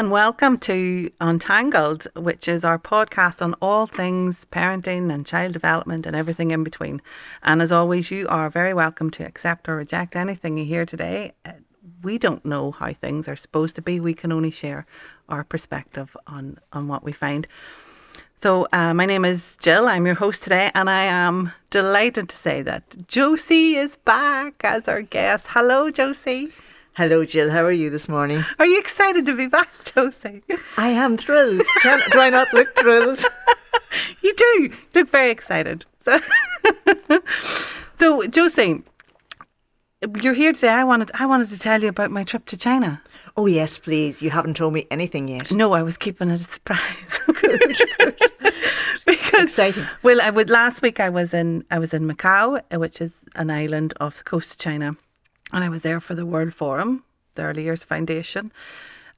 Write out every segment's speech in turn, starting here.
and welcome to Untangled, which is our podcast on all things parenting and child development and everything in between. And as always, you are very welcome to accept or reject anything you hear today. Uh, We don't know how things are supposed to be. We can only share our perspective on, on what we find. So, uh, my name is Jill. I'm your host today, and I am delighted to say that Josie is back as our guest. Hello, Josie. Hello, Jill. How are you this morning? Are you excited to be back, Josie? I am thrilled. Can, do I not look thrilled? You do look very excited. So, so Josie, you're here today. I wanted I wanted to tell you about my trip to China. Oh, yes, please. You haven't told me anything yet. No, I was keeping it a surprise. Good. because Exciting. Well, I would last week I was in I was in Macau, uh, which is an island off the coast of China, and I was there for the World Forum, the Early Years Foundation.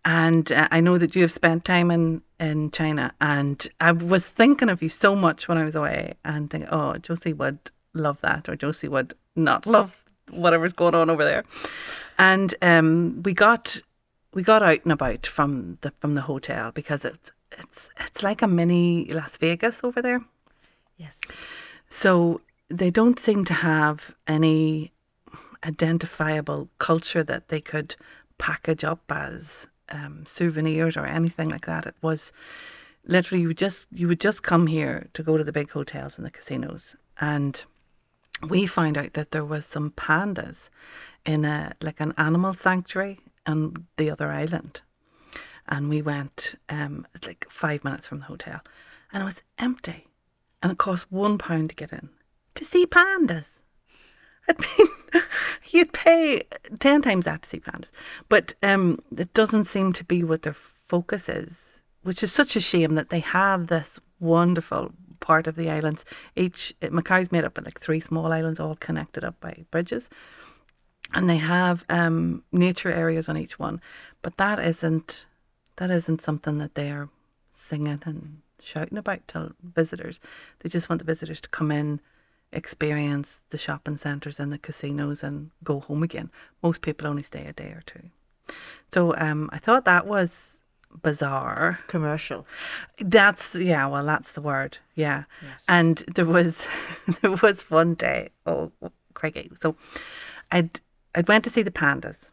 And uh, I know that you have spent time in, in China, and I was thinking of you so much when I was away, and thinking, oh, Josie would love that, or Josie would not love whatever's going on over there. And um, we got we got out and about from the from the hotel because it's it's it's like a mini Las Vegas over there. Yes. So they don't seem to have any identifiable culture that they could package up as um, souvenirs or anything like that. It was literally you would just you would just come here to go to the big hotels and the casinos, and we found out that there was some pandas in a like an animal sanctuary on the other island, and we went. Um, it's like five minutes from the hotel, and it was empty, and it cost one pound to get in to see pandas. I mean, you'd pay ten times that to see pandas, but um, it doesn't seem to be what their focus is, which is such a shame that they have this wonderful part of the islands. Each Macau's made up of like three small islands, all connected up by bridges, and they have um, nature areas on each one. But that isn't that isn't something that they're singing and shouting about to visitors. They just want the visitors to come in experience the shopping centres and the casinos and go home again. Most people only stay a day or two. So um, I thought that was bizarre. Commercial. That's yeah, well that's the word. Yeah. Yes. And there was there was one day, oh crikey. So I'd I'd went to see the pandas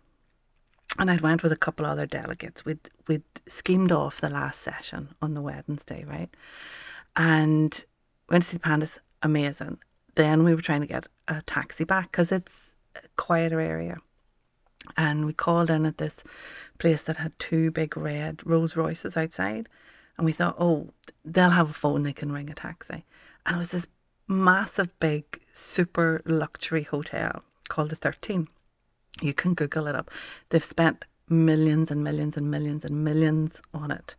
and I'd went with a couple other delegates. We'd we'd schemed off the last session on the Wednesday, right? And went to see the pandas, amazing. Then we were trying to get a taxi back because it's a quieter area. And we called in at this place that had two big red Rolls Royces outside. And we thought, oh, they'll have a phone, they can ring a taxi. And it was this massive, big, super luxury hotel called the 13. You can Google it up. They've spent millions and millions and millions and millions on it,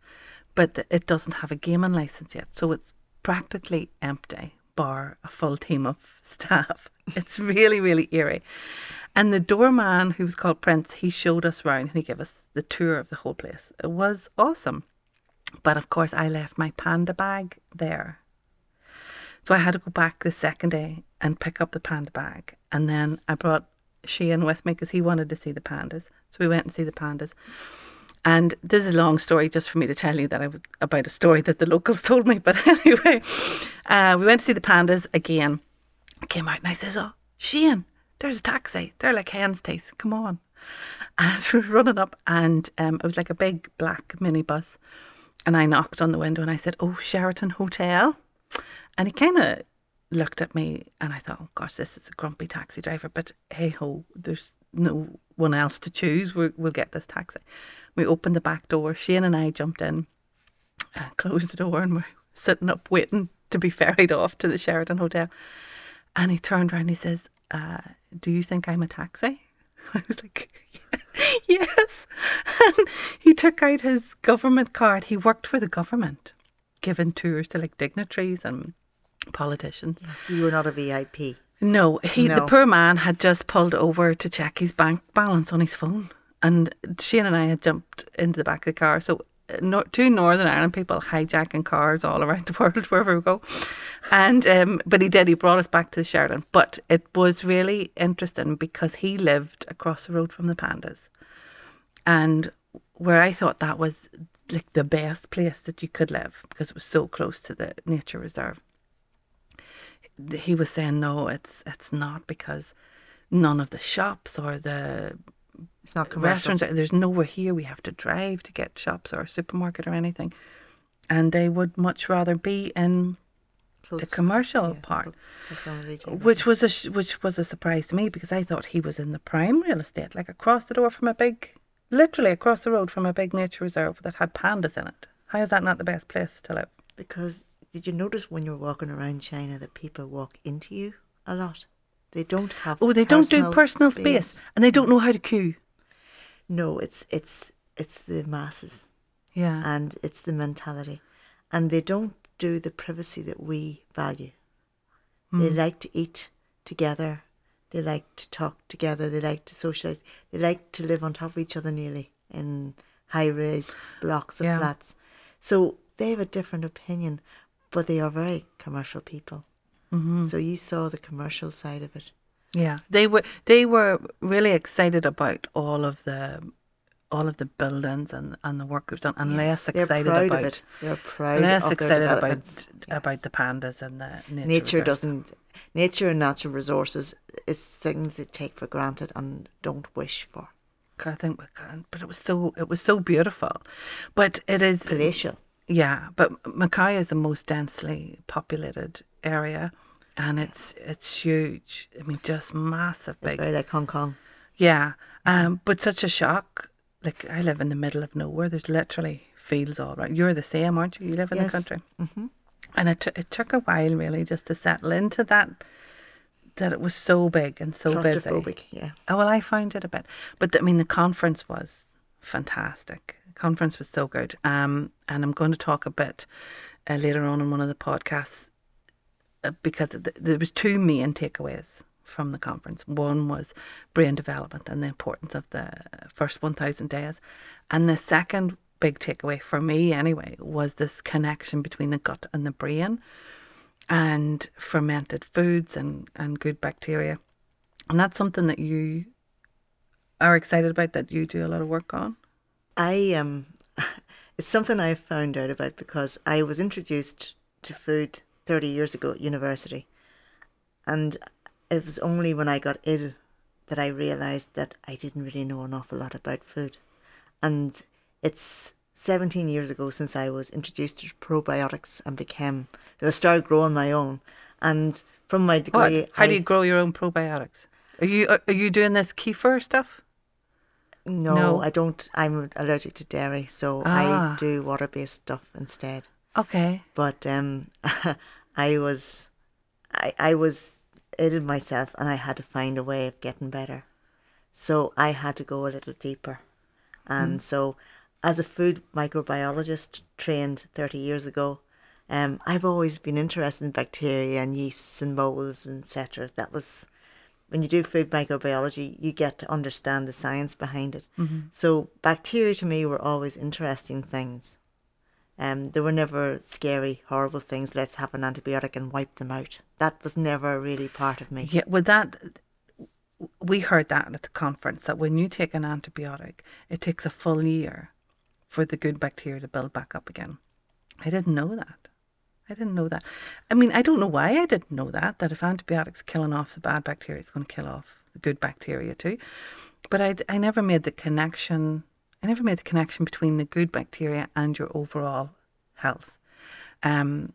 but it doesn't have a gaming license yet. So it's practically empty, bar a full team of staff. It's really, really eerie. And the doorman, who was called Prince, he showed us around and he gave us the tour of the whole place. It was awesome. But of course, I left my panda bag there. So I had to go back the second day and pick up the panda bag. And then I brought Sheehan with me because he wanted to see the pandas. So we went and see the pandas. And this is a long story just for me to tell you that I was about a story that the locals told me. But anyway, uh, we went to see the pandas again. Came out and I says, Oh, Sheehan, there's a taxi. They're like hen's teeth. Come on. And we were running up and um, it was like a big black minibus. And I knocked on the window and I said, Oh, Sheraton Hotel. And he kind of looked at me and I thought, oh gosh, this is a grumpy taxi driver. But hey ho, there's no one else to choose. We're, we'll get this taxi. We opened the back door. Shane and I jumped in, uh, closed the door, and we're sitting up waiting to be ferried off to the Sheraton Hotel. And he turned around and he says, uh, Do you think I'm a taxi? I was like, Yes. And he took out his government card. He worked for the government, giving tours to like dignitaries and politicians. So you were not a VIP. No, he the poor man had just pulled over to check his bank balance on his phone, and Shane and I had jumped into the back of the car. So, uh, two Northern Ireland people hijacking cars all around the world wherever we go, and um, but he did. He brought us back to the Sheraton, but it was really interesting because he lived across the road from the pandas, and where I thought that was like the best place that you could live because it was so close to the nature reserve. He was saying no, it's it's not because none of the shops or the It's not commercial. restaurants. There's nowhere here. We have to drive to get shops or a supermarket or anything, and they would much rather be in the commercial yeah, part, close- close on the retail which was a sh- which was a surprise to me because I thought he was in the prime real estate, like across the door from a big, literally across the road from a big nature reserve that had pandas in it. How is that not the best place to live? Because did you notice when you're walking around China that people walk into you a lot? They don't have. Oh, they don't do personal space, and they don't know how to queue. No, it's it's it's the masses Yeah, and it's the mentality, and they don't do the privacy that we value. They Hmm. like to eat together. They like to talk together. They like to socialize. They like to live on top of each other nearly in high-rise blocks of Yeah. flats. So they have a different opinion, but they are very commercial people. Mm-hmm. So you saw the commercial side of it. yeah. They were they were really excited about all of the all of the buildings and, and the work that was done, and less excited proud about it. They're proud less of excited about developments. about the pandas and the nature. nature reserve. doesn't nature and natural resources is things they take for granted and don't wish for I think we can, but it was so it was so beautiful, but it is palatial yeah. But Macau is the most densely populated area, and it's it's huge. I mean, just massive, it's big. very like hong kong Yeah, um, but such a shock. Like I live in the middle of nowhere. There's literally fields all around. You're the same, aren't you? You live in Yes. the country. Mm-hmm. And it t- it took a while really just to settle into that. That it was so big and so busy. yeah Oh, well, I found it a bit, but I mean, the conference was fantastic. The conference was so good. Um, and I'm going to talk a bit uh, later on in one of the podcasts because th- there was two main takeaways from the conference. One was brain development and the importance of the first 1,000 days, and the second big takeaway for me anyway was this connection between the gut and the brain and fermented foods and, and good bacteria. And that's something that you are excited about that you do a lot of work on. i um it's something i found out about because i was introduced to food 30 years ago at university and it was only when i got ill that i realized that i didn't really know an awful lot about food and it's 17 years ago since I was introduced to probiotics and became, I started growing my own. And from my What? degree, How do you grow your own probiotics? Are you are you doing this kefir stuff? No, No. I don't. I'm allergic to dairy, so Ah. I do water-based stuff instead. Okay. But um, I was, I I was ill myself, and I had to find a way of getting better. So I had to go a little deeper, and so as a food microbiologist trained thirty years ago, um, I've always been interested in bacteria and yeasts and molds, etc. That was when you do food microbiology, you get to understand the science behind it. So bacteria to me were always interesting things. Um, they were never scary, horrible things. Let's have an antibiotic and wipe them out. That was never really part of me. Yeah, with that, we heard that at the conference that when you take an antibiotic, it takes a full year for the good bacteria to build back up again. I didn't know that. I didn't know that. I mean, I don't know why I didn't know that, that if antibiotics killing off the bad bacteria, it's going to kill off the good bacteria too. But I, I never made the connection. I never made the connection between the good bacteria and your overall health. Um,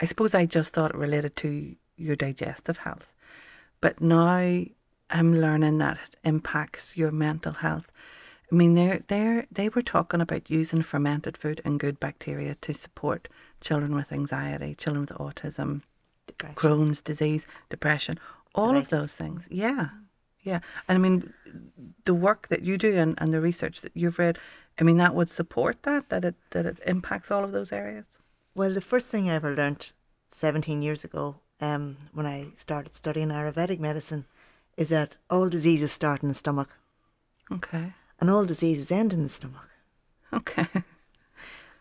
I suppose I just thought it related to your digestive health. But now I'm learning that it impacts your mental health. I mean, they're, they're, they were talking about using fermented food and good bacteria to support children with anxiety, children with autism, Depression. Crohn's disease, depression, all of those things. Yeah. Yeah. And I mean, the work that you do and, and the research that you've read, I mean, that would support that, that it, that it impacts all of those areas. Well, the first thing I ever learnt 17 years ago, um, when I started studying Ayurvedic medicine, is that all diseases start in the stomach Okay. and all diseases end in the stomach. Okay.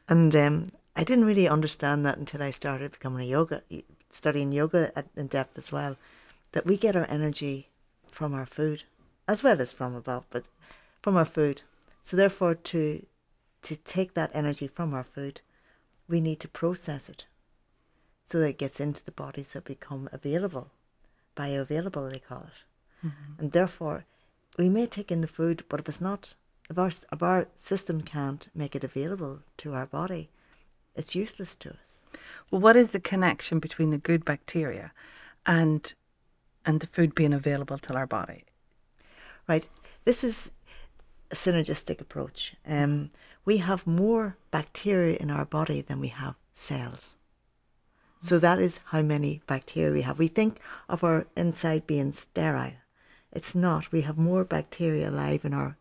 And um, I didn't really understand that until I started becoming a yoga, studying yoga at, in depth as well. That we get our energy from our food, as well as from above, but from our food. So therefore, to to take that energy from our food, we need to process it so that it gets into the body so it become available, bioavailable they call it. Mm-hmm. And therefore, we may take in the food, but if it's not, if our, if our system can't make it available to our body, it's useless to us. Well, what is the connection between the good bacteria and and the food being available to our body? Right. This is a synergistic approach. Um, we have more bacteria in our body than we have cells. So that is how many bacteria we have. We think of our inside being sterile. It's not. We have more bacteria alive in our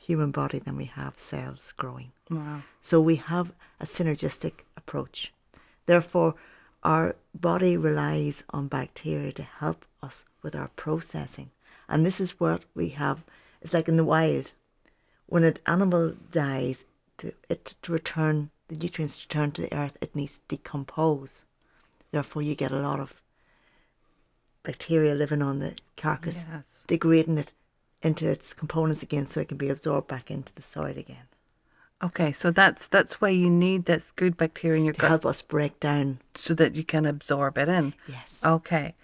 human body than we have cells growing. Wow. So we have a synergistic approach. Therefore, our body relies on bacteria to help us with our processing. And this is what we have. It's like in the wild. When an animal dies, to it to return the nutrients to return to the earth, it needs to decompose. Therefore, you get a lot of bacteria living on the carcass, Yes. degrading it into its components again so it can be absorbed back into the soil again Okay, so that's that's why you need this good bacteria in your to gut help us break down. so that you can absorb it in. Yes. Okay.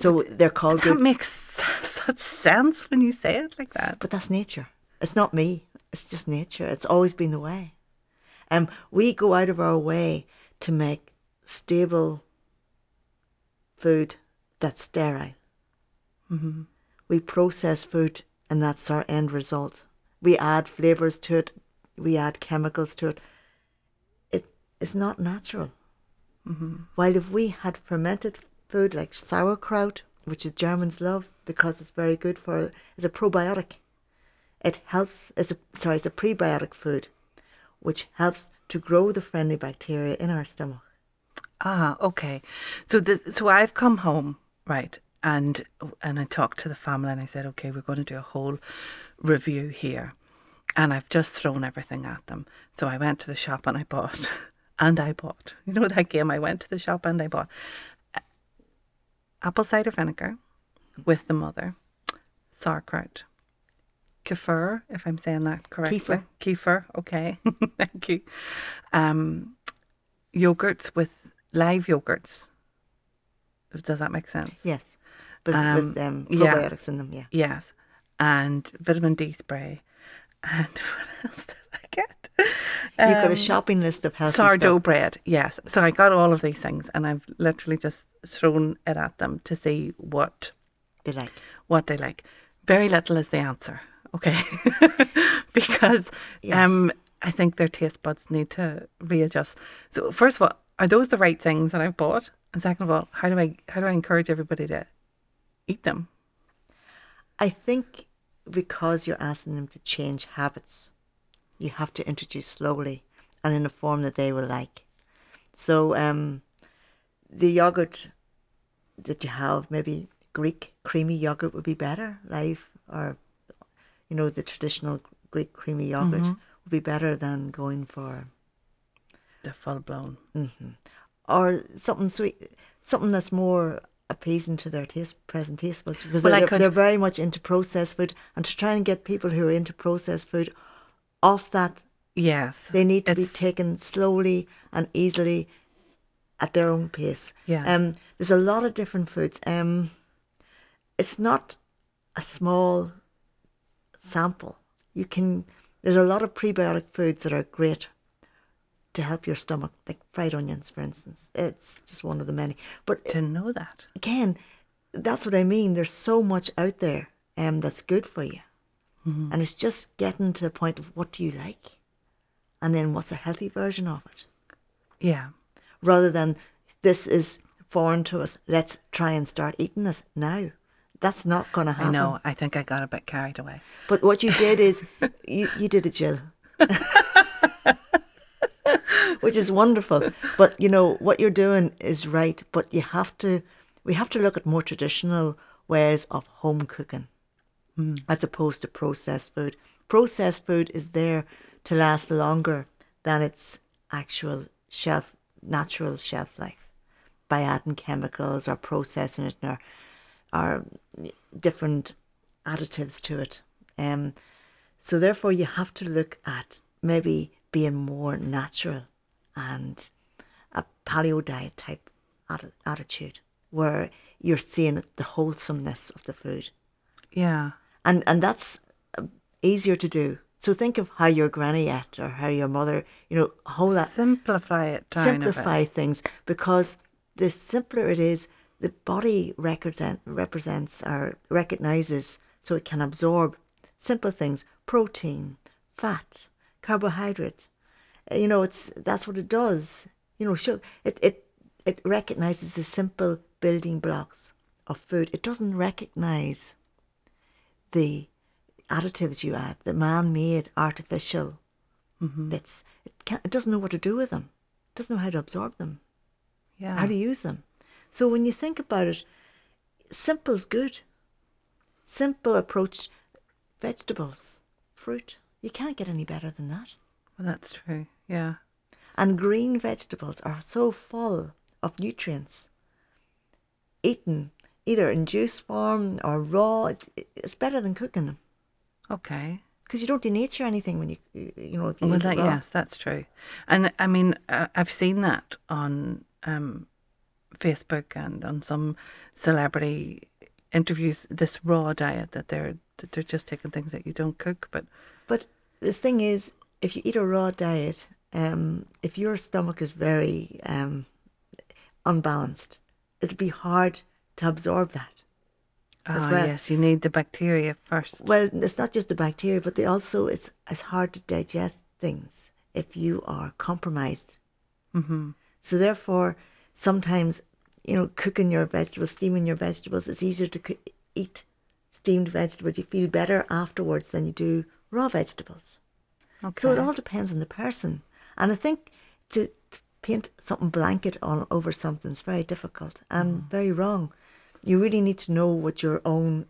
So they're called That good, makes such sense when you say it like that. but that's nature. It's not me. It's just nature. It's always been the way. Um, we go out of our way to make stable food that's sterile. Mm-hmm. We process food, and that's our end result. We add flavors to it. We add chemicals to it. It is not natural. While if we had fermented food like sauerkraut, which the Germans love because it's very good for, it's a probiotic. It helps. It's a sorry, it's a prebiotic food, which helps to grow the friendly bacteria in our stomach. Ah, okay. So this, so I've come home, right, and and I talked to the family and I said, okay, we're going to do a whole review here, and I've just thrown everything at them. So I went to the shop and I bought, and I bought. You know that game? I went to the shop and I bought apple cider vinegar with the mother, sauerkraut, kefir, if I'm saying that correctly. Kefir. Kefir, okay. Thank you. Um, yogurts with live yogurts. Does that make sense? Yes, with, Um, with um, yeah. probiotics in them. Yeah. Yes. And vitamin D spray. And what else get? You've got Um, a shopping list of healthy sourdough stuff. bread. Yes. So I got all of these things and I've literally just thrown it at them to see what They like. what they like. Very little is the answer. Okay. because Yes. um I think their taste buds need to readjust. So first of all, are those the right things that I've bought? And second of all, how do I how do I encourage everybody to eat them? I think because you're asking them to change habits, you have to introduce slowly and in a form that they will like. So, um, the yogurt that you have, maybe Greek creamy yogurt would be better, live, or you know, the traditional Greek creamy yogurt would be better than going for The full blown. or something sweet, something that's more appeasing to their taste, present taste buds, because Well, they're, they're very much into processed food, and to try and get people who are into processed food off that, Yes. they need to be taken slowly and easily at their own pace. Yeah. Um, there's a lot of different foods. Um, it's not a small sample. You can. There's a lot of prebiotic foods that are great to help your stomach, like fried onions, for instance. It's just one of the many. But Didn't know that. again, that's what I mean. There's so much out there um, that's good for you. Mm-hmm. And it's just getting to the point of what do you like? And then what's a healthy version of it? Yeah. Rather than this is foreign to us, let's try and start eating this now. That's not going to happen. I know. I think I got a bit carried away. But what you did is, you, you did it, Jill. Which is wonderful. But, you know, what you're doing is right. But you have to, we have to look at more traditional ways of home cooking as opposed to processed food. Processed food is there to last longer than its actual shelf, natural shelf life by adding chemicals or processing it or, or different additives to it. Um, so therefore, you have to look at maybe being more natural and a paleo diet type attitude where you're seeing the wholesomeness of the food. Yeah. And, and that's uh, easier to do. So think of how your granny ate or how your mother, you know, whole that Simplify it simplify things because the simpler it is, the body represent, represents or recognizes so it can absorb simple things protein, fat, carbohydrate. Uh, You know, it's that's what it does. You know, sugar, it, it, it recognizes the simple building blocks of food. It doesn't recognize the additives you add, the man made artificial mm-hmm. bits. It, can't, it doesn't know what to do with them, it doesn't know how to absorb them Yeah. how to use them. So when you think about it, simple's good. Simple approach, vegetables, fruit. You can't get any better than that. well, that's true. Yeah. And green vegetables are so full of nutrients. Eaten either in juice form or raw, it's, it's better than cooking them Okay. because you don't denature anything when you you know. You Well, that yes, that's true, and I mean uh, I've seen that on um, Facebook and on some celebrity interviews. This raw diet that they're that they're just taking things that you don't cook, but But the thing is, if you eat a raw diet, um, if your stomach is very um, unbalanced, it'll be hard to absorb that. Ah well. yes, you need the bacteria first. Well, it's not just the bacteria, but they also it's it's hard to digest things if you are compromised. Mm-hmm. So therefore, sometimes you know cooking your vegetables, steaming your vegetables, it's easier to coo- eat steamed vegetables. You feel better afterwards than you do raw vegetables. Okay. So it all depends on the person. And I think to, to paint something blanket on over something is very difficult and very wrong. You really need to know what your own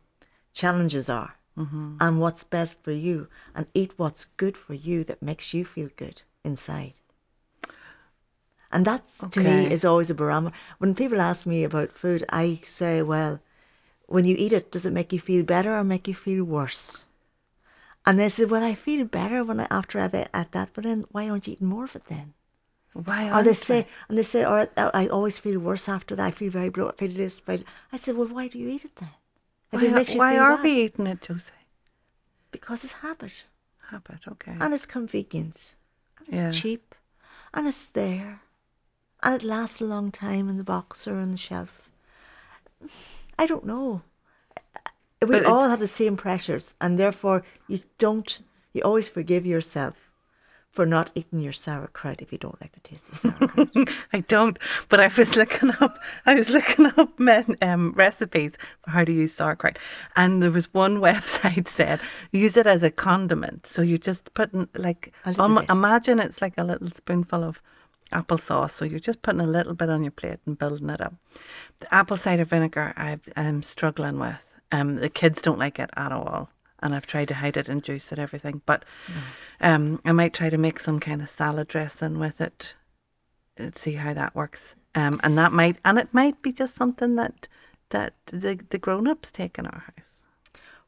challenges are mm-hmm. and what's best for you and eat what's good for you that makes you feel good inside. And that to me is always a barometer. When people ask me about food, I say, well, when you eat it, does it make you feel better or make you feel worse? And they say, well, I feel better when I, after I've ate that, but then why aren't you eating more of it then? Why Or they say, and they say, or I uh, I always feel worse after that. I feel very bloated. I feel this. Feel... I said, well, why do you eat it then? If Why, it makes you why are bad. we eating it, Josie? Because it's habit, Habit. Okay. and it's convenient, and it's Yeah. cheap, and it's there, and it lasts a long time in the box or on the shelf. I don't know. We But it- all have the same pressures, and therefore you don't. You always forgive yourself for not eating your sauerkraut if you don't like the taste of sauerkraut. I don't, but I was looking up. I was looking up men, um, recipes for how to use sauerkraut, and there was one website said use it as a condiment. So you just put in, like um, imagine it's like a little spoonful of applesauce. So you're just putting a little bit on your plate and building it up. The apple cider vinegar I've, I'm struggling with. Um, the kids don't like it at all. And I've tried to hide it and juice it, everything. But um, I might try to make some kind of salad dressing with it uh, see how that works. Um, and that might, and it might be just something that that the the grown ups take in our house.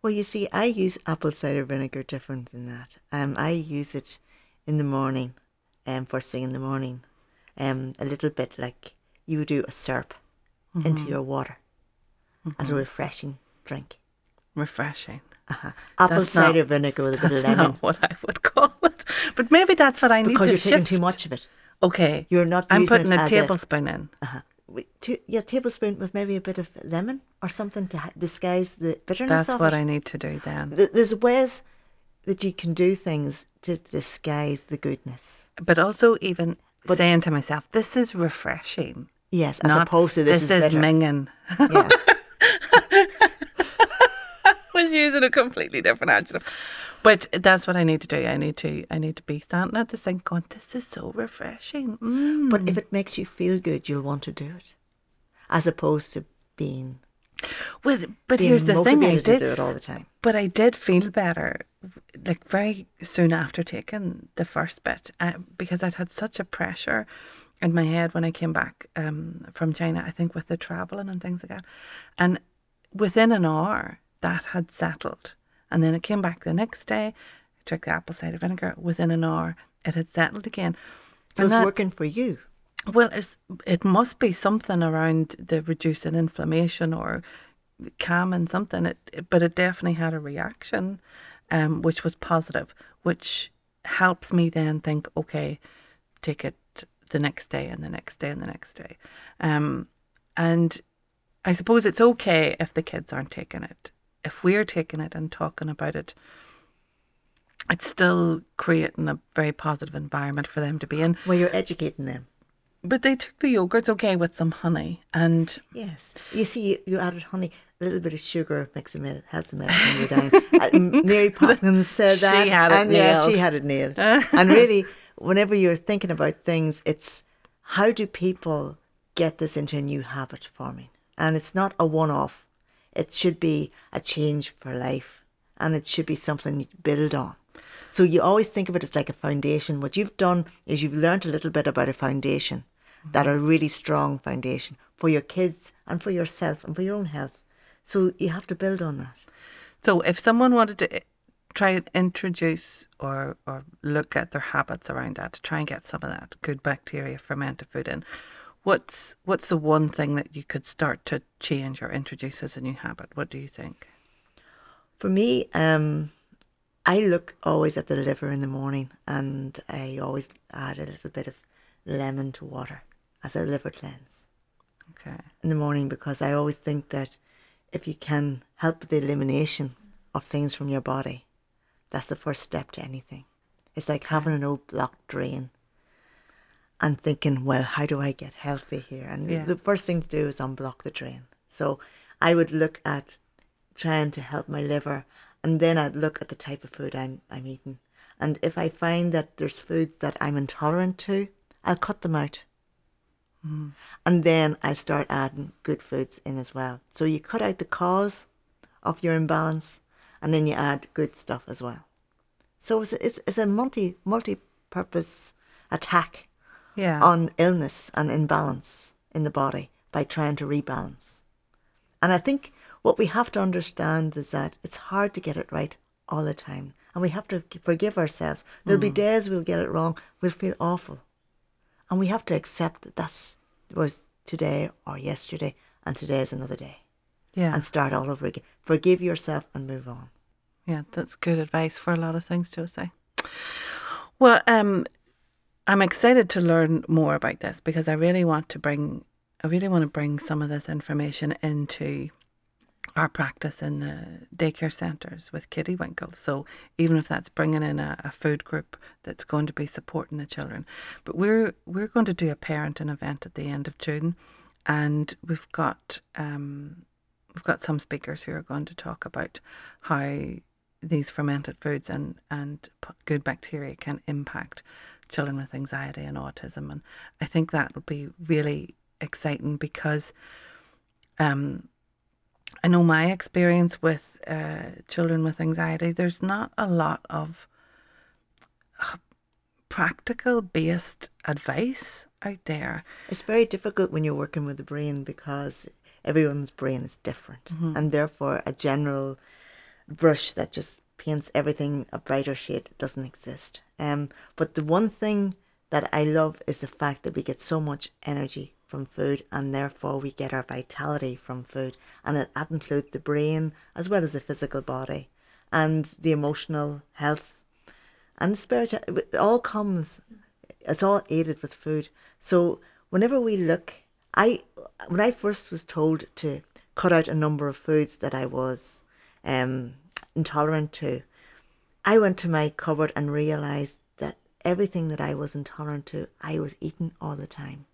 Well, you see, I use apple cider vinegar different than that. Um, I use it in the morning, um, first thing in the morning, um, a little bit like you would do a syrup into your water as a refreshing drink. Refreshing. Uh-huh. Apple That's not- cider vinegar with a bit That's of lemon not what I would call it, but maybe that's what I need to shift. because you're taking too much of it. Okay, You're not I'm putting a as a- tablespoon in. Uh-huh. Two, yeah, tablespoon with maybe a bit of lemon or something to disguise the bitterness That's what it. I need to do then. There's ways that you can do things to disguise the goodness. But also even saying to myself, "This is refreshing." Yes, as Not opposed to this, is, is minging. Yes. was using a completely different adjective. But that's what I need to do. I need to I need to be standing at the sink going, This is so refreshing. Mm. But if it makes you feel good, you'll want to do it, as opposed to being, Well, but being here's the thing, I did do it all the time. but I did feel better like very soon after taking the first bit uh, because I'd had such a pressure in my head when I came back um, from China, I think with the traveling and things like that. And within an hour, that had settled. And then it came back the next day, took the apple cider vinegar. Within an hour, it had settled again. So it's working for you. Well, it must be something around the reducing inflammation or calming something. It, but it definitely had a reaction, um, which was positive, which helps me then think, okay, take it the next day and the next day and the next day. Um, and I suppose it's okay if the kids aren't taking it. If we're taking it and talking about it, it's still creating a very positive environment for them to be in. Well, you're educating them. But they took the yogurts okay with some honey, and yes, you see, you, you added honey, a little bit of sugar makes a helps the medicine go down. uh, Mary Poppins said that, she had it and nailed. yeah, she had it nailed. and really, whenever you're thinking about things, it's how do people get this into a new habit forming? And it's not a one-off. It should be a change for life, and it should be something you build on. So you always think of it as like a foundation. What you've done is you've learned a little bit about a foundation that are really strong foundation for your kids and for yourself and for your own health. So you have to build on that. So if someone wanted to eh, try and introduce or, or look at their habits around that to try and get some of that good bacteria fermented food in, what's what's the one thing that you could start to change or introduce as a new habit? What do you think? For me, um, I look always at the liver in the morning and I always add a little bit of lemon to water as a liver cleanse. Okay. In the morning because I always think that if you can help the elimination of things from your body, that's the first step to anything. It's like having an old blocked drain and thinking, well, how do I get healthy here? And yeah. the first thing to do is unblock the drain. So I would look at trying to help my liver and then I'd look at the type of food I'm, I'm eating. And if I find that there's foods that I'm intolerant to, I'll cut them out. Mm. And then I start adding good foods in as well. So you cut out the cause of your imbalance, and then you add good stuff as well. So it's it's, it's a multi multi purpose attack yeah. on illness and imbalance in the body by trying to rebalance. And I think what we have to understand is that it's hard to get it right all the time. And we have to forgive ourselves. There'll mm. be days we'll get it wrong, we'll feel awful. And we have to accept that that's was today or yesterday and today is another day. Yeah. And start all over again. Forgive yourself and move on. Yeah, that's good advice for a lot of things, Josie. Well, um, I'm excited to learn more about this because I really want to bring I really want to bring some of this information into our practice in the daycare centres with Kiddie Winkles. So even if that's bringing in a, a, food group that's going to be supporting the children, but we're we're going to do a parenting event at the end of June, and we've got um, we've got some speakers who are going to talk about how these fermented foods and and good bacteria can impact children with anxiety and autism, and I think that would be really exciting because. Um, I know my experience with uh, children with anxiety, there's not a lot of uh, practical based advice out there. It's very difficult when you're working with the brain because everyone's brain is different. Mm-hmm. And therefore, a general brush that just paints everything a brighter shade doesn't exist. Um, but the one thing that I love is the fact that we get so much energy from food and therefore we get our vitality from food and it, that includes the brain as well as the physical body and the emotional health and the spirit it all comes it's all aided with food so whenever we look i when i first was told to cut out a number of foods that i was um, intolerant to i went to my cupboard and realized that everything that i was intolerant to i was eating all the time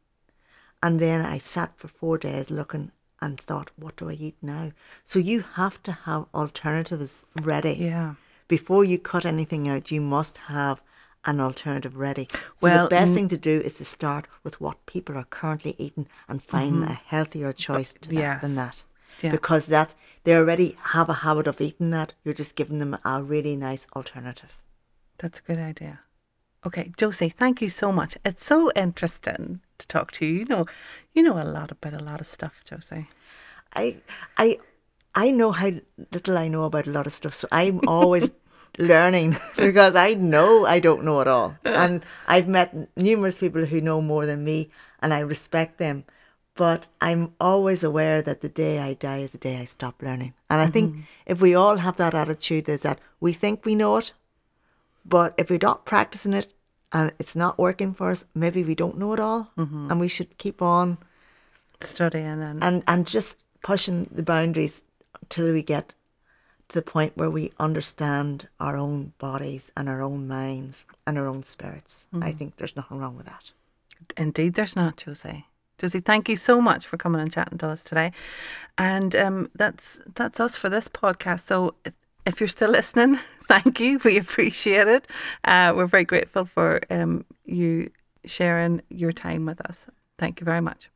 and then I sat for four days looking and thought, what do I eat now? So you have to have alternatives ready. Yeah. Before you cut anything out, you must have an alternative ready. So well, the best thing to do is to start with what people are currently eating and find mm-hmm. a healthier choice yes. than that. Yeah. Because that they already have a habit of eating that. You're just giving them a really nice alternative. That's a good idea. Okay, Josie, thank you so much. It's so interesting to talk to you. You know, you know a lot about a lot of stuff, Josie. I, I, I know how little I know about a lot of stuff, so I'm always learning because I know I don't know it all. And I've met numerous people who know more than me and I respect them. But I'm always aware that the day I die is the day I stop learning. And I mm-hmm. think if we all have that attitude, is that we think we know it, but if we're not practicing it and it's not working for us, maybe we don't know it all. Mm-hmm. And we should keep on studying and, and, and just pushing the boundaries till we get to the point where we understand our own bodies and our own minds and our own spirits. Mm-hmm. I think there's nothing wrong with that. Indeed, there's not, Josie. Josie, thank you so much for coming and chatting to us today. And um, that's that's us for this podcast. So if you're still listening, thank you. We appreciate it. Uh, we're very grateful for um, you sharing your time with us. Thank you very much.